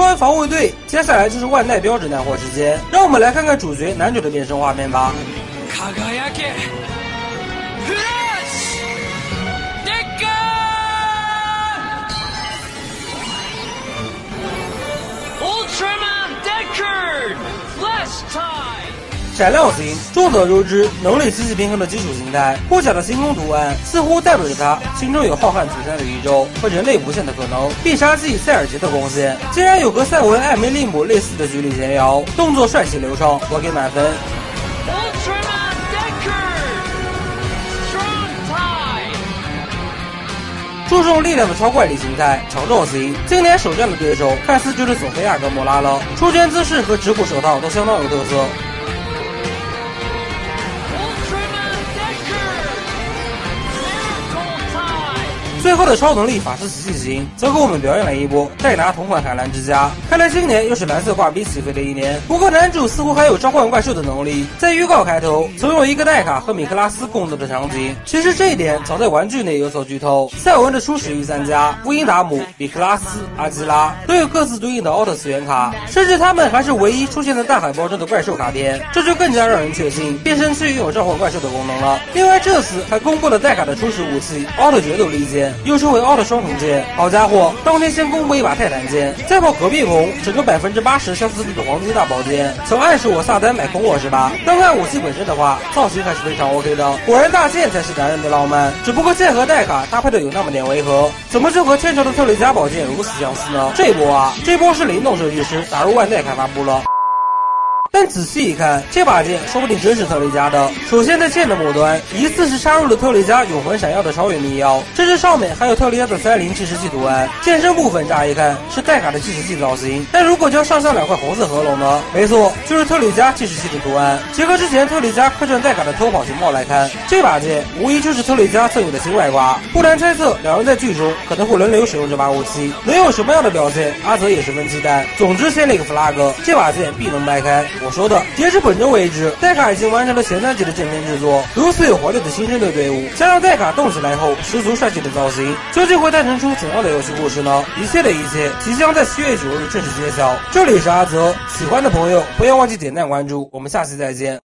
说完防卫队，接下来就是万代标准耐货时间，让我们来看看主角男主的变身画面吧。闪亮型，众所周知，能力极其平衡的基础形态。护甲的星空图案似乎代表着他心中有浩瀚璀璨的宇宙和人类无限的可能。必杀技塞尔杰的光线，竟然有个赛文艾梅利姆类似的距离前摇，动作帅气流畅，我给满分。注重力量的超怪力形态，强壮型。今年首战的对手看似就是索菲亚跟莫拉了，出拳姿势和直骨手套都相当有特色。最后的超能力法师奇迹型则给我们表演了一波戴拿同款海蓝之家。看来今年又是蓝色挂逼起飞的一年。不过男主似乎还有召唤怪兽的能力，在预告开头曾有一个戴卡和米克拉斯共斗的场景。其实这一点早在玩具内有所剧透。赛文的初始御三家乌英达姆、米克拉斯、阿基拉都有各自对应的奥特次元卡，甚至他们还是唯一出现在大海报中的怪兽卡片，这就更加让人确信变身器拥有召唤怪兽的功能了。另外这次还公布了戴卡的初始武器奥特决斗利剑。又称为奥特双瞳剑，好家伙，当天先公布一把泰坦剑，再跑隔壁孔，整个百分之八十相似度的黄金大宝剑，曾暗示我萨丹买空我是吧？单看武器本身的话，造型还是非常 OK 的。果然大剑才是男人的浪漫，只不过剑和戴卡搭配的有那么点违和，怎么就和天朝的特雷加宝剑如此相似呢？这波啊，这波是灵动设计师打入万代开发部了。但仔细一看，这把剑说不定真是特雷迦的。首先，在剑的末端，疑似是插入了特雷迦永恒闪耀的超远密钥，这只上面还有特雷迦的三零计时器图案。剑身部分乍一看是戴卡的计时器造型，但如果将上下两块红色合拢呢？没错，就是特雷迦计时器的图案。结合之前特雷迦客串戴卡的偷跑情报来看，这把剑无疑就是特雷迦赠予的新外挂。不难猜测，两人在剧中可能会轮流使用这把武器，能有什么样的表现，阿泽也十分期待。总之，先立个 flag，这把剑必能掰开。我说的，截至本周为止，戴卡已经完成了前三集的正片制作。如此有活力的新生队队伍，加上戴卡动起来后十足帅气的造型，究竟会诞生出怎样的游戏故事呢？一切的一切，即将在七月九日正式揭晓。这里是阿泽，喜欢的朋友不要忘记点赞关注，我们下期再见。